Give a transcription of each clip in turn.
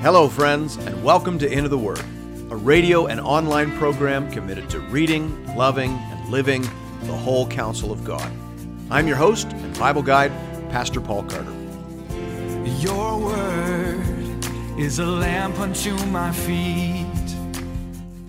Hello, friends, and welcome to Into the Word, a radio and online program committed to reading, loving, and living the whole counsel of God. I'm your host and Bible guide, Pastor Paul Carter. Your word is a lamp unto my feet.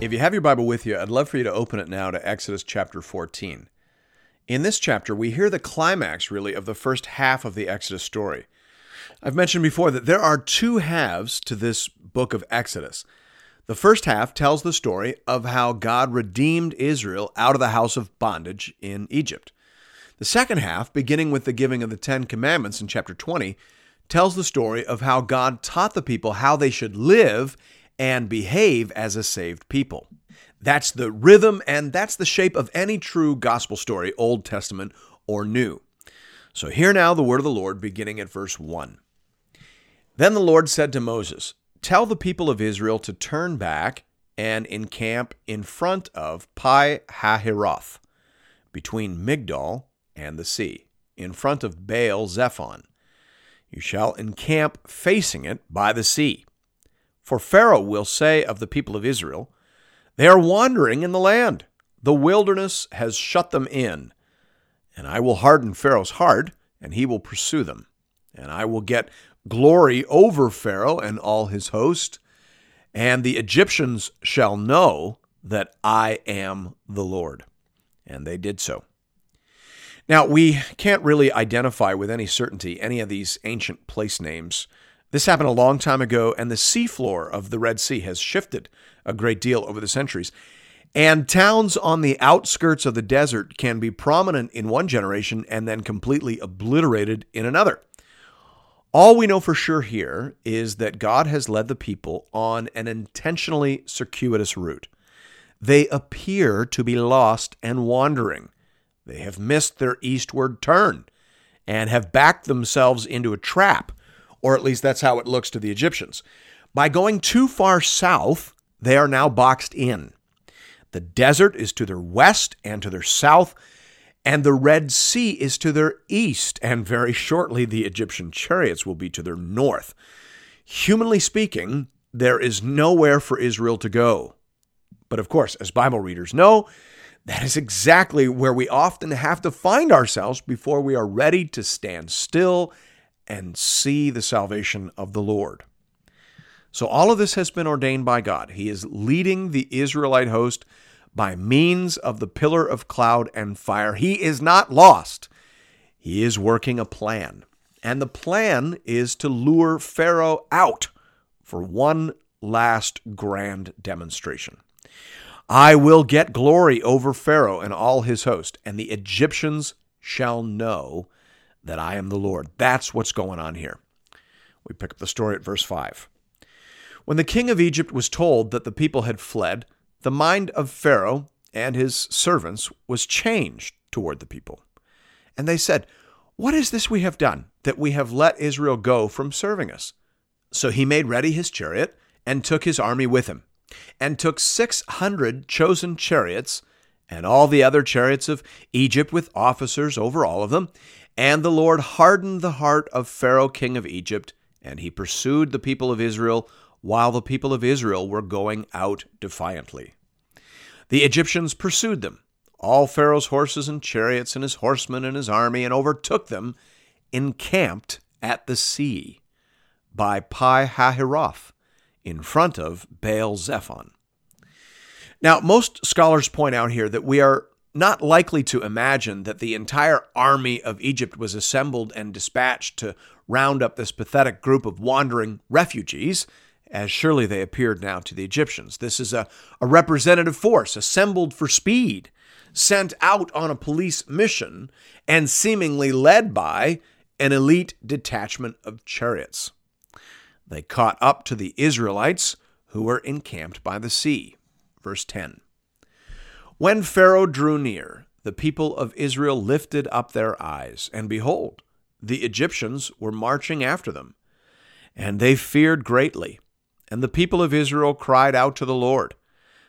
If you have your Bible with you, I'd love for you to open it now to Exodus chapter 14. In this chapter, we hear the climax, really, of the first half of the Exodus story. I've mentioned before that there are two halves to this book of Exodus. The first half tells the story of how God redeemed Israel out of the house of bondage in Egypt. The second half, beginning with the giving of the Ten Commandments in chapter 20, tells the story of how God taught the people how they should live and behave as a saved people. That's the rhythm and that's the shape of any true gospel story, Old Testament or New. So hear now the word of the Lord beginning at verse 1. Then the Lord said to Moses, Tell the people of Israel to turn back and encamp in front of Pi Hahiroth, between Migdol and the sea, in front of Baal Zephon. You shall encamp facing it by the sea. For Pharaoh will say of the people of Israel, They are wandering in the land. The wilderness has shut them in. And I will harden Pharaoh's heart, and he will pursue them. And I will get glory over Pharaoh and all his host. And the Egyptians shall know that I am the Lord. And they did so. Now, we can't really identify with any certainty any of these ancient place names. This happened a long time ago, and the seafloor of the Red Sea has shifted a great deal over the centuries. And towns on the outskirts of the desert can be prominent in one generation and then completely obliterated in another. All we know for sure here is that God has led the people on an intentionally circuitous route. They appear to be lost and wandering. They have missed their eastward turn and have backed themselves into a trap, or at least that's how it looks to the Egyptians. By going too far south, they are now boxed in. The desert is to their west and to their south, and the Red Sea is to their east, and very shortly the Egyptian chariots will be to their north. Humanly speaking, there is nowhere for Israel to go. But of course, as Bible readers know, that is exactly where we often have to find ourselves before we are ready to stand still and see the salvation of the Lord. So, all of this has been ordained by God. He is leading the Israelite host by means of the pillar of cloud and fire. He is not lost. He is working a plan. And the plan is to lure Pharaoh out for one last grand demonstration. I will get glory over Pharaoh and all his host, and the Egyptians shall know that I am the Lord. That's what's going on here. We pick up the story at verse 5. When the king of Egypt was told that the people had fled, the mind of Pharaoh and his servants was changed toward the people. And they said, What is this we have done, that we have let Israel go from serving us? So he made ready his chariot and took his army with him, and took six hundred chosen chariots, and all the other chariots of Egypt with officers over all of them. And the Lord hardened the heart of Pharaoh king of Egypt, and he pursued the people of Israel while the people of Israel were going out defiantly. The Egyptians pursued them, all Pharaoh's horses and chariots and his horsemen and his army, and overtook them, encamped at the sea by Pi Hahiroth, in front of Baal Zephon. Now, most scholars point out here that we are not likely to imagine that the entire army of Egypt was assembled and dispatched to round up this pathetic group of wandering refugees as surely they appeared now to the Egyptians. This is a, a representative force assembled for speed, sent out on a police mission, and seemingly led by an elite detachment of chariots. They caught up to the Israelites who were encamped by the sea. Verse 10 When Pharaoh drew near, the people of Israel lifted up their eyes, and behold, the Egyptians were marching after them. And they feared greatly. And the people of Israel cried out to the Lord.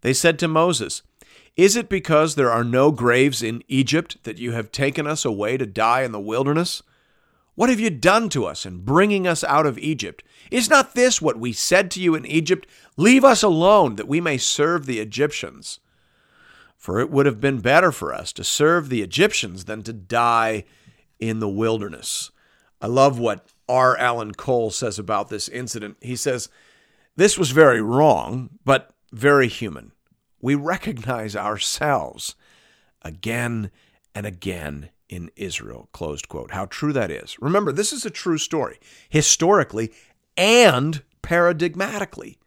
They said to Moses, Is it because there are no graves in Egypt that you have taken us away to die in the wilderness? What have you done to us in bringing us out of Egypt? Is not this what we said to you in Egypt? Leave us alone that we may serve the Egyptians. For it would have been better for us to serve the Egyptians than to die in the wilderness. I love what R. Alan Cole says about this incident. He says, This was very wrong, but very human. We recognize ourselves again and again in Israel. Closed quote. How true that is. Remember, this is a true story, historically and paradigmatically.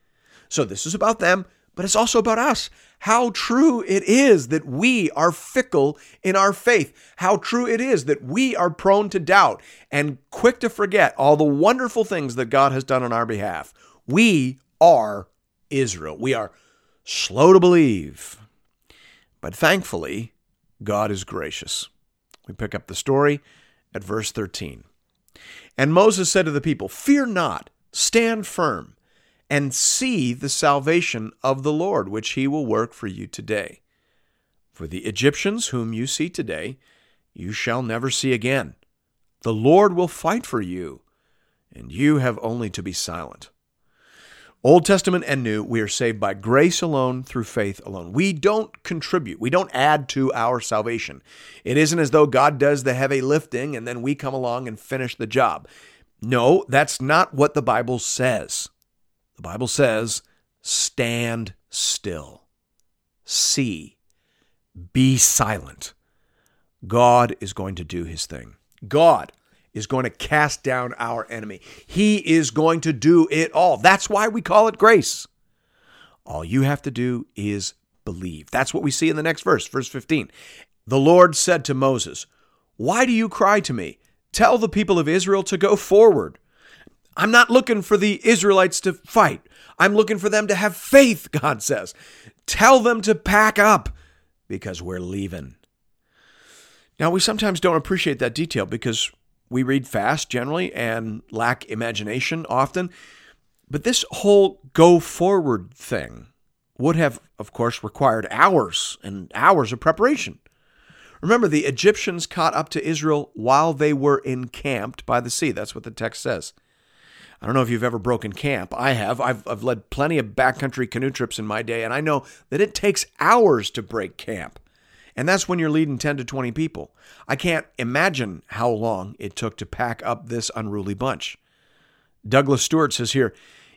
So this is about them, but it's also about us. How true it is that we are fickle in our faith. How true it is that we are prone to doubt and quick to forget all the wonderful things that God has done on our behalf. We are Israel. We are slow to believe. But thankfully, God is gracious. We pick up the story at verse 13. And Moses said to the people, Fear not, stand firm and see the salvation of the Lord, which he will work for you today. For the Egyptians whom you see today, you shall never see again. The Lord will fight for you, and you have only to be silent. Old Testament and New, we are saved by grace alone, through faith alone. We don't contribute, we don't add to our salvation. It isn't as though God does the heavy lifting and then we come along and finish the job. No, that's not what the Bible says. The Bible says, stand still, see, be silent. God is going to do his thing. God is going to cast down our enemy. He is going to do it all. That's why we call it grace. All you have to do is believe. That's what we see in the next verse, verse 15. The Lord said to Moses, Why do you cry to me? Tell the people of Israel to go forward. I'm not looking for the Israelites to fight. I'm looking for them to have faith, God says. Tell them to pack up because we're leaving. Now, we sometimes don't appreciate that detail because we read fast generally and lack imagination often. But this whole go forward thing would have, of course, required hours and hours of preparation. Remember, the Egyptians caught up to Israel while they were encamped by the sea. That's what the text says. I don't know if you've ever broken camp. I have. I've, I've led plenty of backcountry canoe trips in my day, and I know that it takes hours to break camp. And that's when you're leading 10 to 20 people. I can't imagine how long it took to pack up this unruly bunch. Douglas Stuart says here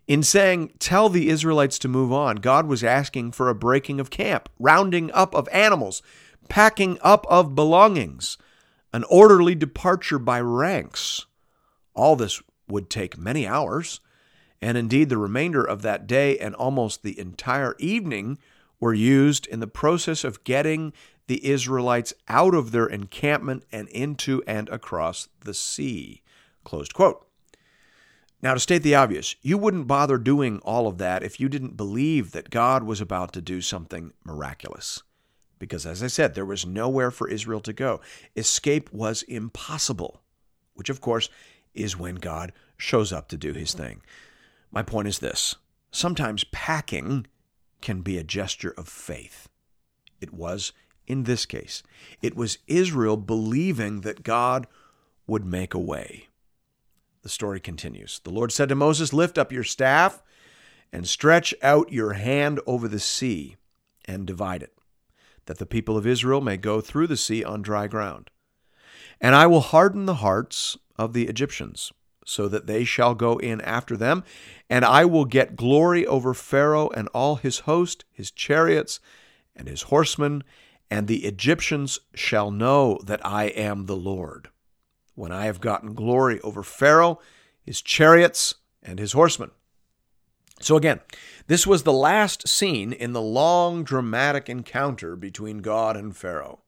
In saying, tell the Israelites to move on, God was asking for a breaking of camp, rounding up of animals, packing up of belongings, an orderly departure by ranks. All this would take many hours, and indeed the remainder of that day and almost the entire evening were used in the process of getting the Israelites out of their encampment and into and across the sea. Closed quote. Now, to state the obvious, you wouldn't bother doing all of that if you didn't believe that God was about to do something miraculous. Because, as I said, there was nowhere for Israel to go. Escape was impossible, which, of course, is when God shows up to do his thing. My point is this sometimes packing can be a gesture of faith. It was in this case. It was Israel believing that God would make a way. The story continues. The Lord said to Moses, Lift up your staff and stretch out your hand over the sea and divide it, that the people of Israel may go through the sea on dry ground. And I will harden the hearts of the Egyptians, so that they shall go in after them, and I will get glory over Pharaoh and all his host, his chariots, and his horsemen, and the Egyptians shall know that I am the Lord, when I have gotten glory over Pharaoh, his chariots, and his horsemen. So again, this was the last scene in the long dramatic encounter between God and Pharaoh.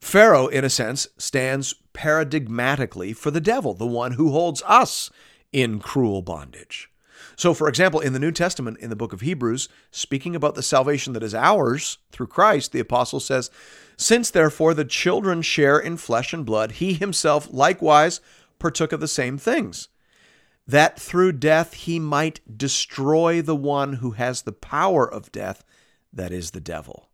Pharaoh, in a sense, stands paradigmatically for the devil, the one who holds us in cruel bondage. So, for example, in the New Testament, in the book of Hebrews, speaking about the salvation that is ours through Christ, the apostle says, Since therefore the children share in flesh and blood, he himself likewise partook of the same things, that through death he might destroy the one who has the power of death, that is the devil,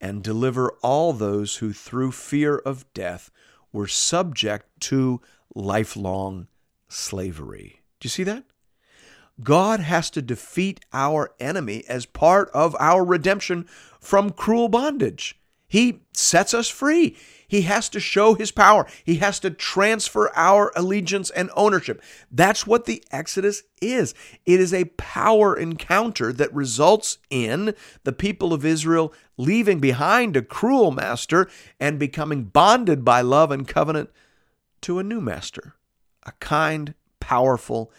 and deliver all those who through fear of death were subject to lifelong slavery. Do you see that? God has to defeat our enemy as part of our redemption from cruel bondage. He sets us free. He has to show his power. He has to transfer our allegiance and ownership. That's what the Exodus is. It is a power encounter that results in the people of Israel leaving behind a cruel master and becoming bonded by love and covenant to a new master, a kind, powerful,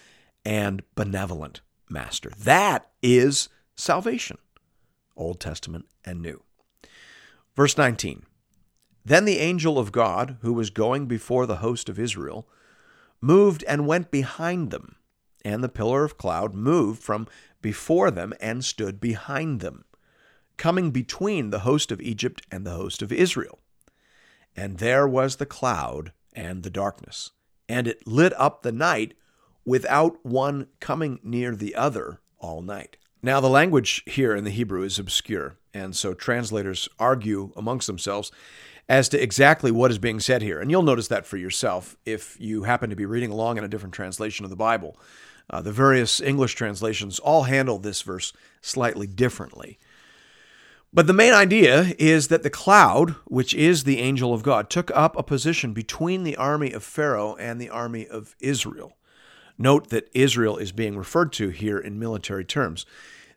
and benevolent master. That is salvation, Old Testament and New. Verse 19 Then the angel of God, who was going before the host of Israel, moved and went behind them, and the pillar of cloud moved from before them and stood behind them, coming between the host of Egypt and the host of Israel. And there was the cloud and the darkness, and it lit up the night without one coming near the other all night. Now, the language here in the Hebrew is obscure, and so translators argue amongst themselves as to exactly what is being said here. And you'll notice that for yourself if you happen to be reading along in a different translation of the Bible. Uh, the various English translations all handle this verse slightly differently. But the main idea is that the cloud, which is the angel of God, took up a position between the army of Pharaoh and the army of Israel. Note that Israel is being referred to here in military terms.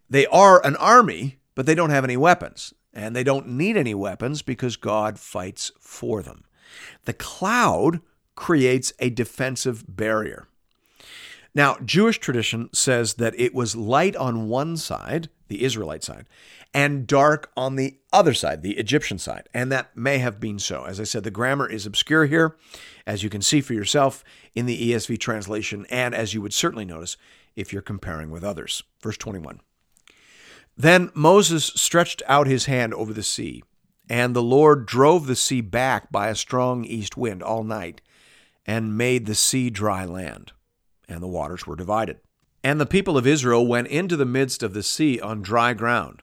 They are an army, but they don't have any weapons, and they don't need any weapons because God fights for them. The cloud creates a defensive barrier. Now, Jewish tradition says that it was light on one side, the Israelite side, and dark on the other side, the Egyptian side. And that may have been so. As I said, the grammar is obscure here, as you can see for yourself in the ESV translation, and as you would certainly notice if you're comparing with others. Verse 21. Then Moses stretched out his hand over the sea, and the Lord drove the sea back by a strong east wind all night, and made the sea dry land and the waters were divided. And the people of Israel went into the midst of the sea on dry ground,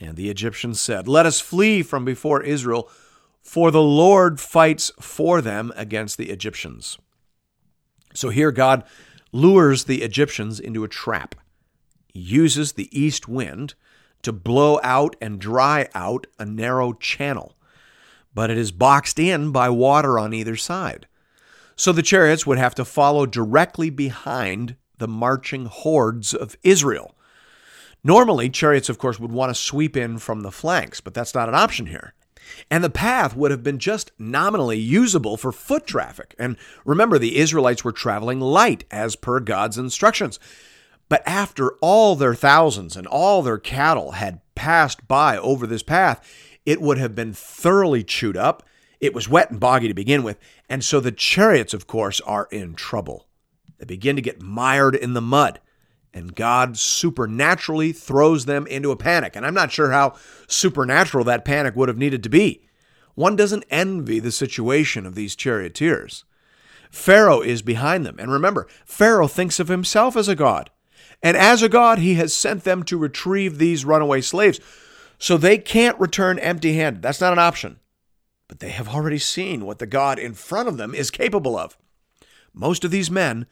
And the Egyptians said, Let us flee from before Israel, for the Lord fights for them against the Egyptians. So here God lures the Egyptians into a trap. Uses the east wind to blow out and dry out a narrow channel, but it is boxed in by water on either side. So the chariots would have to follow directly behind the marching hordes of Israel. Normally, chariots, of course, would want to sweep in from the flanks, but that's not an option here. And the path would have been just nominally usable for foot traffic. And remember, the Israelites were traveling light as per God's instructions. But after all their thousands and all their cattle had passed by over this path, it would have been thoroughly chewed up. It was wet and boggy to begin with. And so the chariots, of course, are in trouble. They begin to get mired in the mud, and God supernaturally throws them into a panic. And I'm not sure how supernatural that panic would have needed to be. One doesn't envy the situation of these charioteers. Pharaoh is behind them. And remember, Pharaoh thinks of himself as a god. And as a god, he has sent them to retrieve these runaway slaves. So they can't return empty handed. That's not an option. But they have already seen what the God in front of them is capable of. Most of these men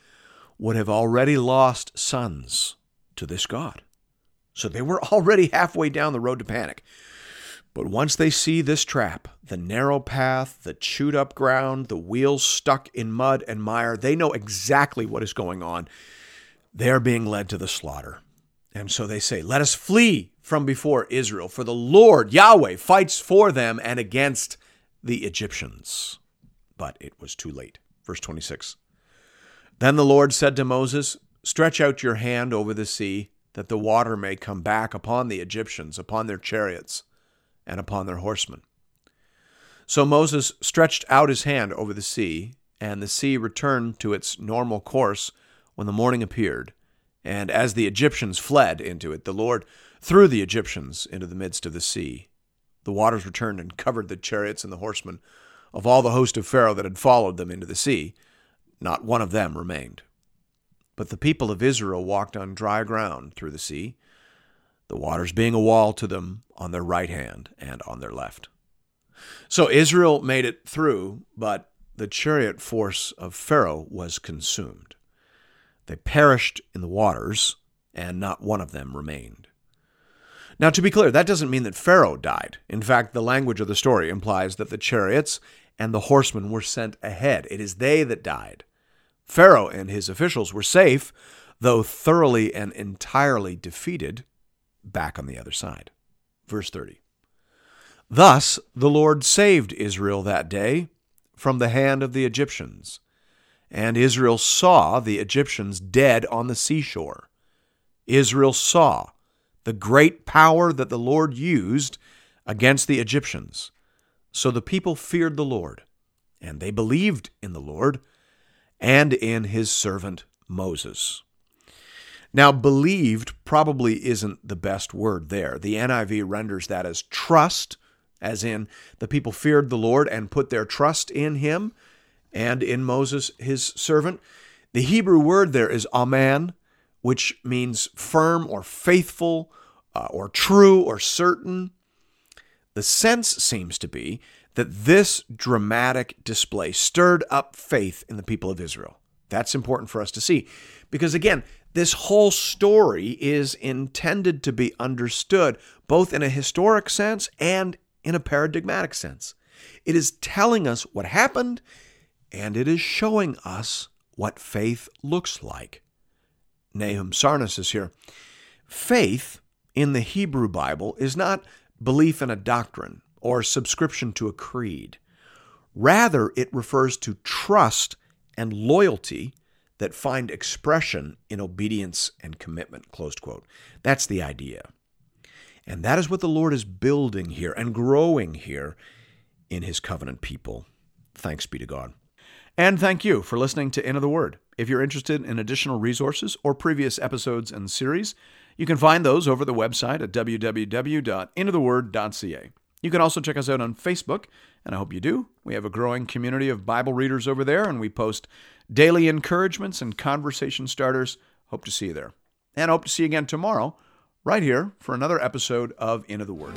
would have already lost sons to this God. So they were already halfway down the road to panic. But once they see this trap, the narrow path, the chewed up ground, the wheels stuck in mud and mire, they know exactly what is going on. They are being led to the slaughter. And so they say, Let us flee from before Israel, for the Lord, Yahweh, fights for them and against the Egyptians. But it was too late. Verse 26. Then the Lord said to Moses, Stretch out your hand over the sea, that the water may come back upon the Egyptians, upon their chariots, and upon their horsemen. So Moses stretched out his hand over the sea, and the sea returned to its normal course when the morning appeared, and as the Egyptians fled into it, the Lord threw the Egyptians into the midst of the sea. The waters returned and covered the chariots and the horsemen of all the host of Pharaoh that had followed them into the sea. Not one of them remained. But the people of Israel walked on dry ground through the sea, the waters being a wall to them on their right hand and on their left. So Israel made it through, but the chariot force of Pharaoh was consumed. They perished in the waters, and not one of them remained. Now, to be clear, that doesn't mean that Pharaoh died. In fact, the language of the story implies that the chariots and the horsemen were sent ahead. It is they that died. Pharaoh and his officials were safe, though thoroughly and entirely defeated, back on the other side. Verse 30. Thus the Lord saved Israel that day from the hand of the Egyptians. And Israel saw the Egyptians dead on the seashore. Israel saw the great power that the Lord used against the Egyptians. So the people feared the Lord, and they believed in the Lord and in his servant Moses. Now, believed probably isn't the best word there. The NIV renders that as trust, as in the people feared the Lord and put their trust in him and in Moses, his servant. The Hebrew word there is aman, which means firm or faithful uh, or true or certain. The sense seems to be that this dramatic display stirred up faith in the people of Israel. That's important for us to see because, again, this whole story is intended to be understood both in a historic sense and in a paradigmatic sense. It is telling us what happened and it is showing us what faith looks like. Nahum Sarna says here. Faith in the Hebrew Bible is not belief in a doctrine or subscription to a creed. Rather, it refers to trust and loyalty that find expression in obedience and commitment. Closed quote. That's the idea. And that is what the Lord is building here and growing here in his covenant people. Thanks be to God. And thank you for listening to Into the Word. If you're interested in additional resources or previous episodes and series, you can find those over the website at www.intotheword.ca. You can also check us out on Facebook, and I hope you do. We have a growing community of Bible readers over there, and we post daily encouragements and conversation starters. Hope to see you there. And hope to see you again tomorrow, right here, for another episode of Into the Word.